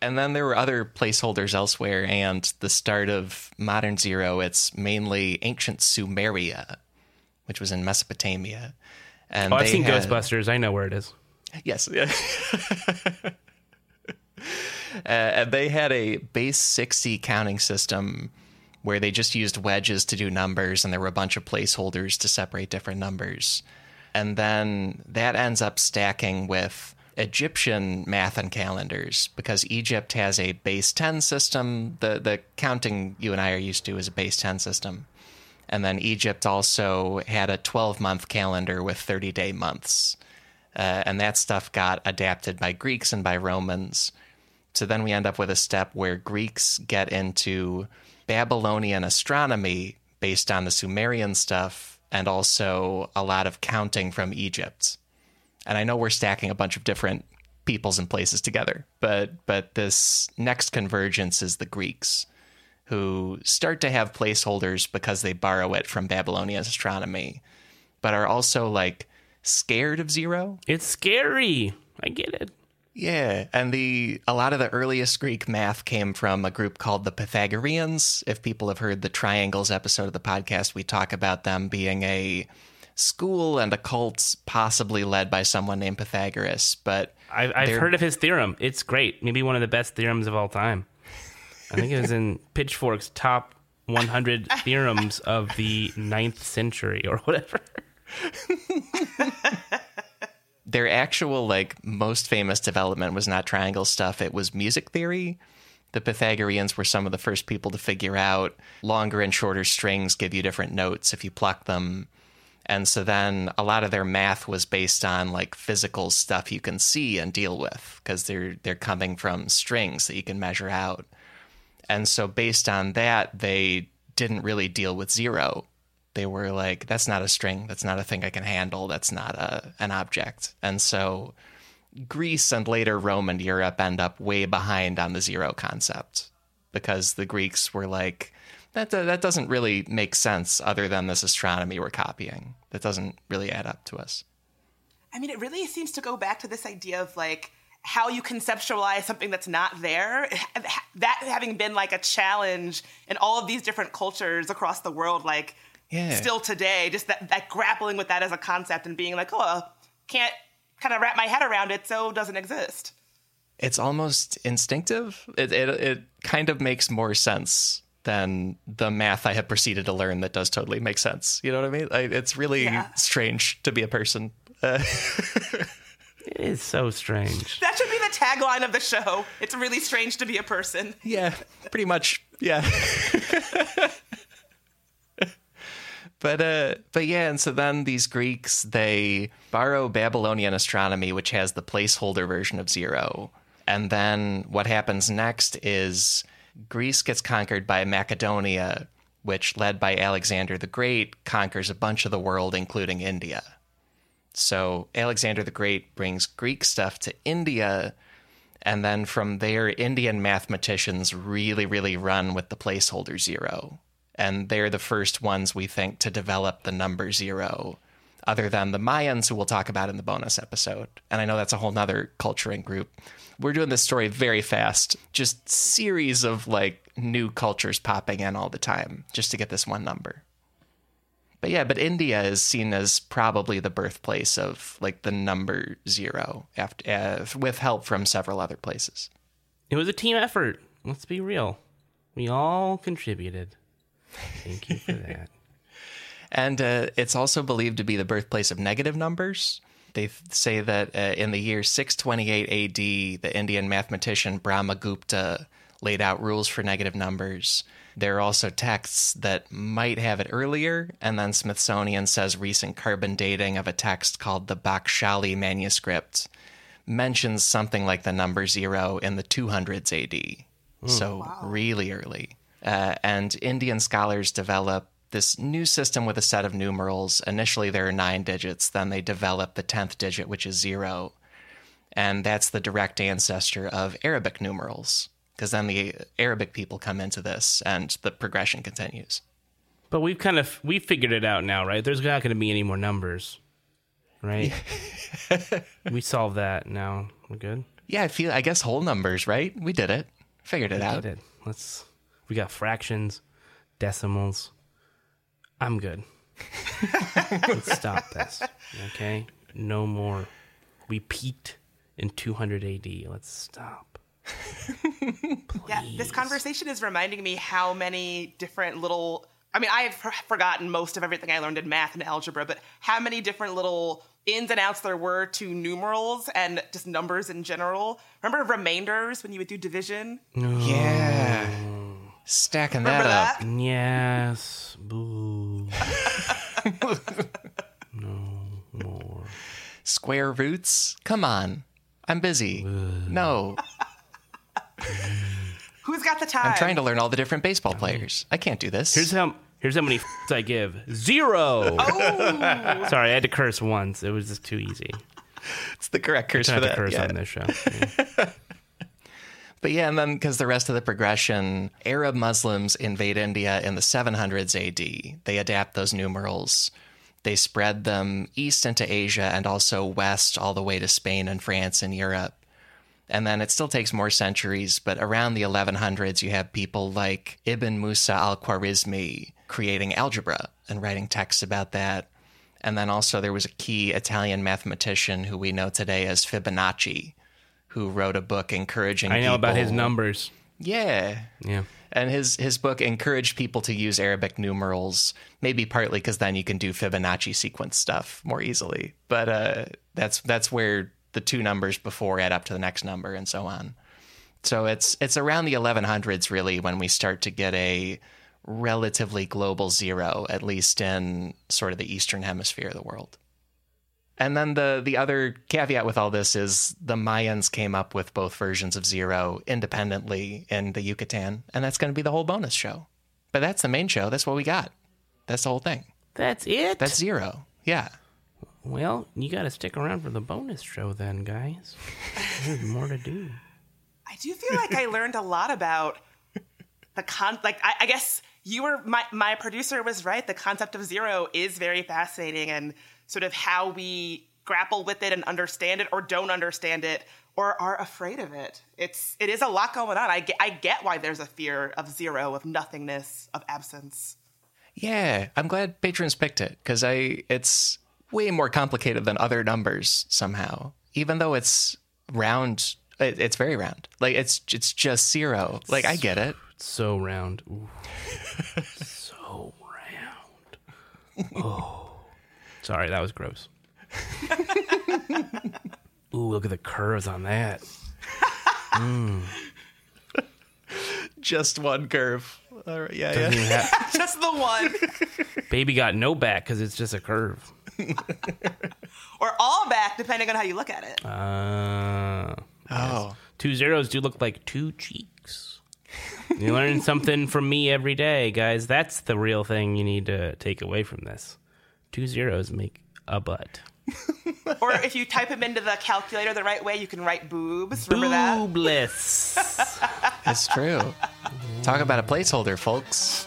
And then there were other placeholders elsewhere, and the start of modern zero, it's mainly ancient Sumeria, which was in Mesopotamia. And Oh, I've seen had- Ghostbusters. I know where it is. Yes. Yeah. uh, and they had a base 60 counting system where they just used wedges to do numbers, and there were a bunch of placeholders to separate different numbers. And then that ends up stacking with Egyptian math and calendars because Egypt has a base 10 system. The, the counting you and I are used to is a base 10 system. And then Egypt also had a 12 month calendar with 30 day months. Uh, and that stuff got adapted by Greeks and by Romans. So then we end up with a step where Greeks get into Babylonian astronomy based on the Sumerian stuff and also a lot of counting from Egypt. And I know we're stacking a bunch of different peoples and places together, but but this next convergence is the Greeks who start to have placeholders because they borrow it from Babylonian astronomy, but are also like scared of zero. It's scary. I get it. Yeah, and the a lot of the earliest Greek math came from a group called the Pythagoreans. If people have heard the triangles episode of the podcast, we talk about them being a school and a cult possibly led by someone named Pythagoras, but I, I've heard of his theorem. It's great. Maybe one of the best theorems of all time. I think it was in Pitchfork's top 100 theorems of the ninth century or whatever. their actual like most famous development was not triangle stuff. It was music theory. The pythagoreans were some of the first people to figure out longer and shorter strings give you different notes if you pluck them. And so then a lot of their math was based on like physical stuff you can see and deal with because they're they're coming from strings that you can measure out and so based on that they didn't really deal with zero. They were like that's not a string. That's not a thing i can handle. That's not a an object. And so greece and later rome and europe end up way behind on the zero concept because the greeks were like that that doesn't really make sense other than this astronomy we're copying. That doesn't really add up to us. I mean, it really seems to go back to this idea of like how you conceptualize something that's not there. That having been like a challenge in all of these different cultures across the world, like Yeah. still today, just that, that grappling with that as a concept and being like, oh, can't kind of wrap my head around it, so it doesn't exist. it's almost instinctive it, it it kind of makes more sense than the math i have proceeded to learn that does totally make sense you know what i mean I, it's really Yeah. strange to be a person uh, It is so strange. That should be the tagline of the show. It's really strange to be a person. Yeah, pretty much. Yeah. but uh but yeah, and so then these Greeks they borrow Babylonian astronomy which has the placeholder version of 0. And then what happens next is Greece gets conquered by Macedonia, which led by Alexander the Great conquers a bunch of the world including India. So Alexander the Great brings Greek stuff to India And then from there, Indian mathematicians really, really run with the placeholder zero. And they're the first ones we think to develop the number zero, other than the Mayans, who we'll talk about in the bonus episode. And I know that's a whole nother culturing group. We're doing this story very fast, just series of like new cultures popping in all the time just to get this one number. But yeah, but India is seen as probably the birthplace of like the number zero, after, uh, with help from several other places. It was a team effort. Let's be real. We all contributed. Thank you for that. And uh, it's also believed to be the birthplace of negative numbers. They say that uh, in the year 628 AD, the Indian mathematician Brahmagupta laid out rules for negative numbers. There are also texts that might have it earlier, and then Smithsonian says recent carbon dating of a text called the Bakhshali manuscript mentions something like the number zero in the 200s AD. so, really early. Uh, and Indian scholars develop this new system with a set of numerals. Initially, there are nine digits, then they develop the 10th digit, which is zero. And that's the direct ancestor of Arabic numerals, because then the Arabic people come into this and the progression continues. But we've kind of we figured it out now, right? There's not going to be any more numbers, right? we solved that. Now we're good. Yeah, I feel, I guess whole numbers, right? We did it. Figured it out. Did it. Let's. We got fractions, decimals. I'm good. Let's stop this. Okay. No more. We peaked in 200 AD. Let's stop. Yeah, this conversation is reminding me how many different little. I mean, I have forgotten most of everything I learned in math and algebra, but how many different little ins and outs there were to numerals and just numbers in general. Remember remainders when you would do division? Yeah. Stacking Remember that up. that? Yes. Boo. no more. Square roots? Come on. I'm busy. No. Who's got the time? I'm trying to learn all the different baseball players. I can't do this. Here's how. Here's how many f- I give. Zero. Oh, Sorry, I had to curse once. It was just too easy. it's the correct curse for had to that. curse yeah. on this show. Yeah. But yeah, and then because the rest of the progression, Arab Muslims invade India in the 700s AD. They adapt those numerals. They spread them east into Asia and also west all the way to Spain and France and Europe. And then it still takes more centuries, but around the 1100s, you have people like Ibn Musa al Khwarizmi creating algebra and writing texts about that. And then also there was a key Italian mathematician who we know today as Fibonacci, who wrote a book encouraging I know about his people- numbers. Yeah. Yeah. And his his book encouraged people to use Arabic numerals, maybe partly because then you can do Fibonacci sequence stuff more easily. But uh, that's that's where the two numbers before add up to the next number and so on. So it's it's around the 1100s really when we start to get a relatively global zero, at least in sort of the eastern hemisphere of the world. And then the the other caveat with all this is the Mayans came up with both versions of zero independently in the Yucatan, and that's going to be the whole bonus show. But that's the main show. That's what we got. That's the whole thing. That's it. That's zero. Yeah. Well, you got to stick around for the bonus show then, guys. There's more to do. I do feel like I learned a lot about the con. Like, I, I guess you were my my producer was right. The concept of zero is very fascinating, and sort of how we grapple with it and understand it, or don't understand it, or are afraid of it. It's it is a lot going on. I get I get why there's a fear of zero, of nothingness, of absence. Yeah, I'm glad patrons picked it because I it's way more complicated than other numbers somehow. Even though it's round, it, it's very round. Like it's it's just zero. Like I get it. It's so round. So round. Oh. Sorry, that was gross. Ooh, look at the curves on that. Just one curve. All right, yeah, Doesn't yeah. even have- Just the one, baby got no back because it's just a curve. or all back, depending on how you look at it. Uh, Oh, two zeros do look like two cheeks. You learn something from me every day, guys. That's the real thing you need to take away from this. Two zeros make a butt. or if you type them into the calculator the right way, you can write boobs. Remember that? Boobless. It's true. Talk about a placeholder, folks.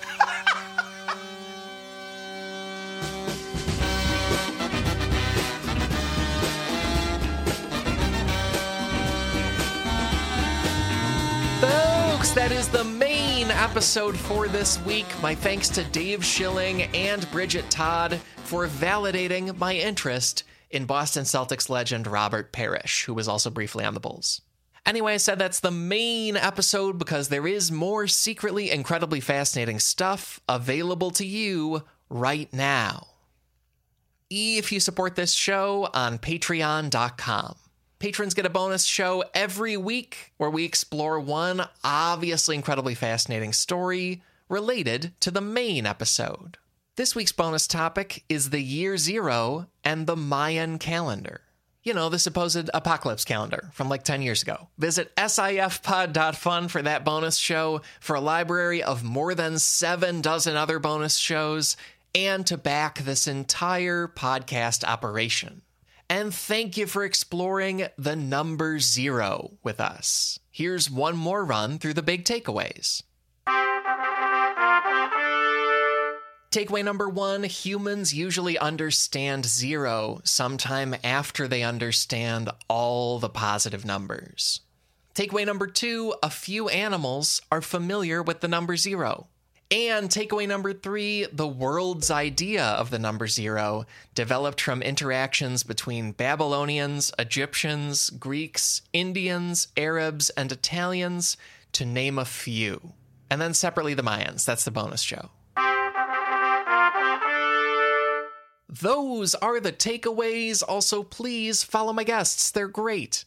Folks, that is the main episode for this week. My thanks to Dave Schilling and Bridget Todd for validating my interest in Boston Celtics legend Robert Parish, who was also briefly on the Bulls. Anyway, I said that's the main episode because there is more secretly incredibly fascinating stuff available to you right now. E if you support this show on patreon.com, patrons get a bonus show every week where we explore one obviously incredibly fascinating story related to the main episode. This week's bonus topic is the year zero and the Mayan calendar. You know, the supposed apocalypse calendar from like 10 years ago. Visit sifpod.fun for that bonus show, for a library of more than seven dozen other bonus shows, and to back this entire podcast operation. And thank you for exploring the number zero with us. Here's one more run through the big takeaways. Takeaway number one humans usually understand zero sometime after they understand all the positive numbers. Takeaway number two a few animals are familiar with the number zero. And takeaway number three the world's idea of the number zero developed from interactions between Babylonians, Egyptians, Greeks, Indians, Arabs, and Italians, to name a few. And then separately the Mayans. That's the bonus show. Those are the takeaways. Also, please follow my guests, they're great.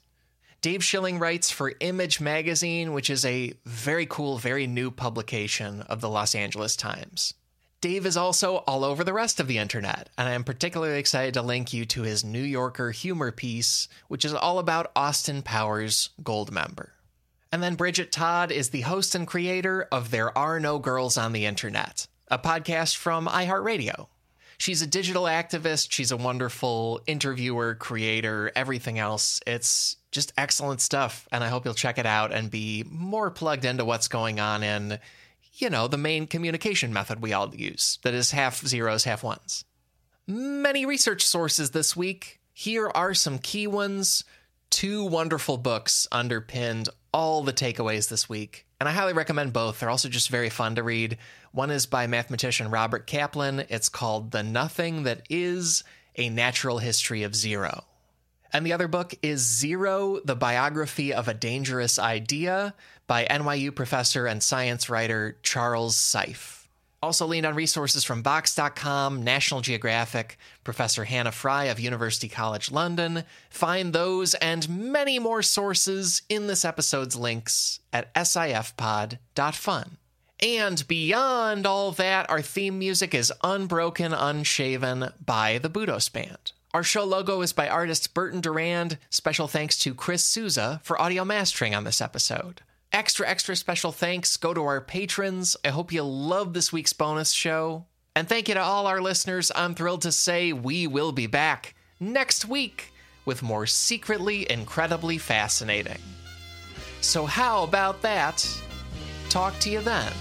Dave Schilling writes for Image Magazine, which is a very cool, very new publication of the Los Angeles Times. Dave is also all over the rest of the internet, and I am particularly excited to link you to his New Yorker humor piece, which is all about Austin Powers Goldmember. And then Bridget Todd is the host and creator of There Are No Girls on the Internet, a podcast from iHeartRadio. She's a digital activist. She's a wonderful interviewer, creator, everything else. It's just excellent stuff. And I hope you'll check it out and be more plugged into what's going on in, you know, the main communication method we all use that is half zeros, half ones. Many research sources this week. Here are some key ones. Two wonderful books underpinned all the takeaways this week, and I highly recommend both. They're also just very fun to read. One is by mathematician Robert Kaplan. It's called The Nothing That Is A Natural History of Zero. And the other book is Zero The Biography of a Dangerous Idea by NYU professor and science writer Charles Seife. Also leaned on resources from Vox.com, National Geographic, Professor Hannah Fry of University College London. Find those and many more sources in this episode's links at sifpod.fun. And beyond all that, our theme music is Unbroken Unshaven by the Budos Band. Our show logo is by artist Burton Durand. Special thanks to Chris Souza for audio mastering on this episode. Extra, extra special thanks go to our patrons. I hope you love this week's bonus show. And thank you to all our listeners. I'm thrilled to say we will be back next week with more secretly incredibly fascinating. So, how about that? Talk to you then.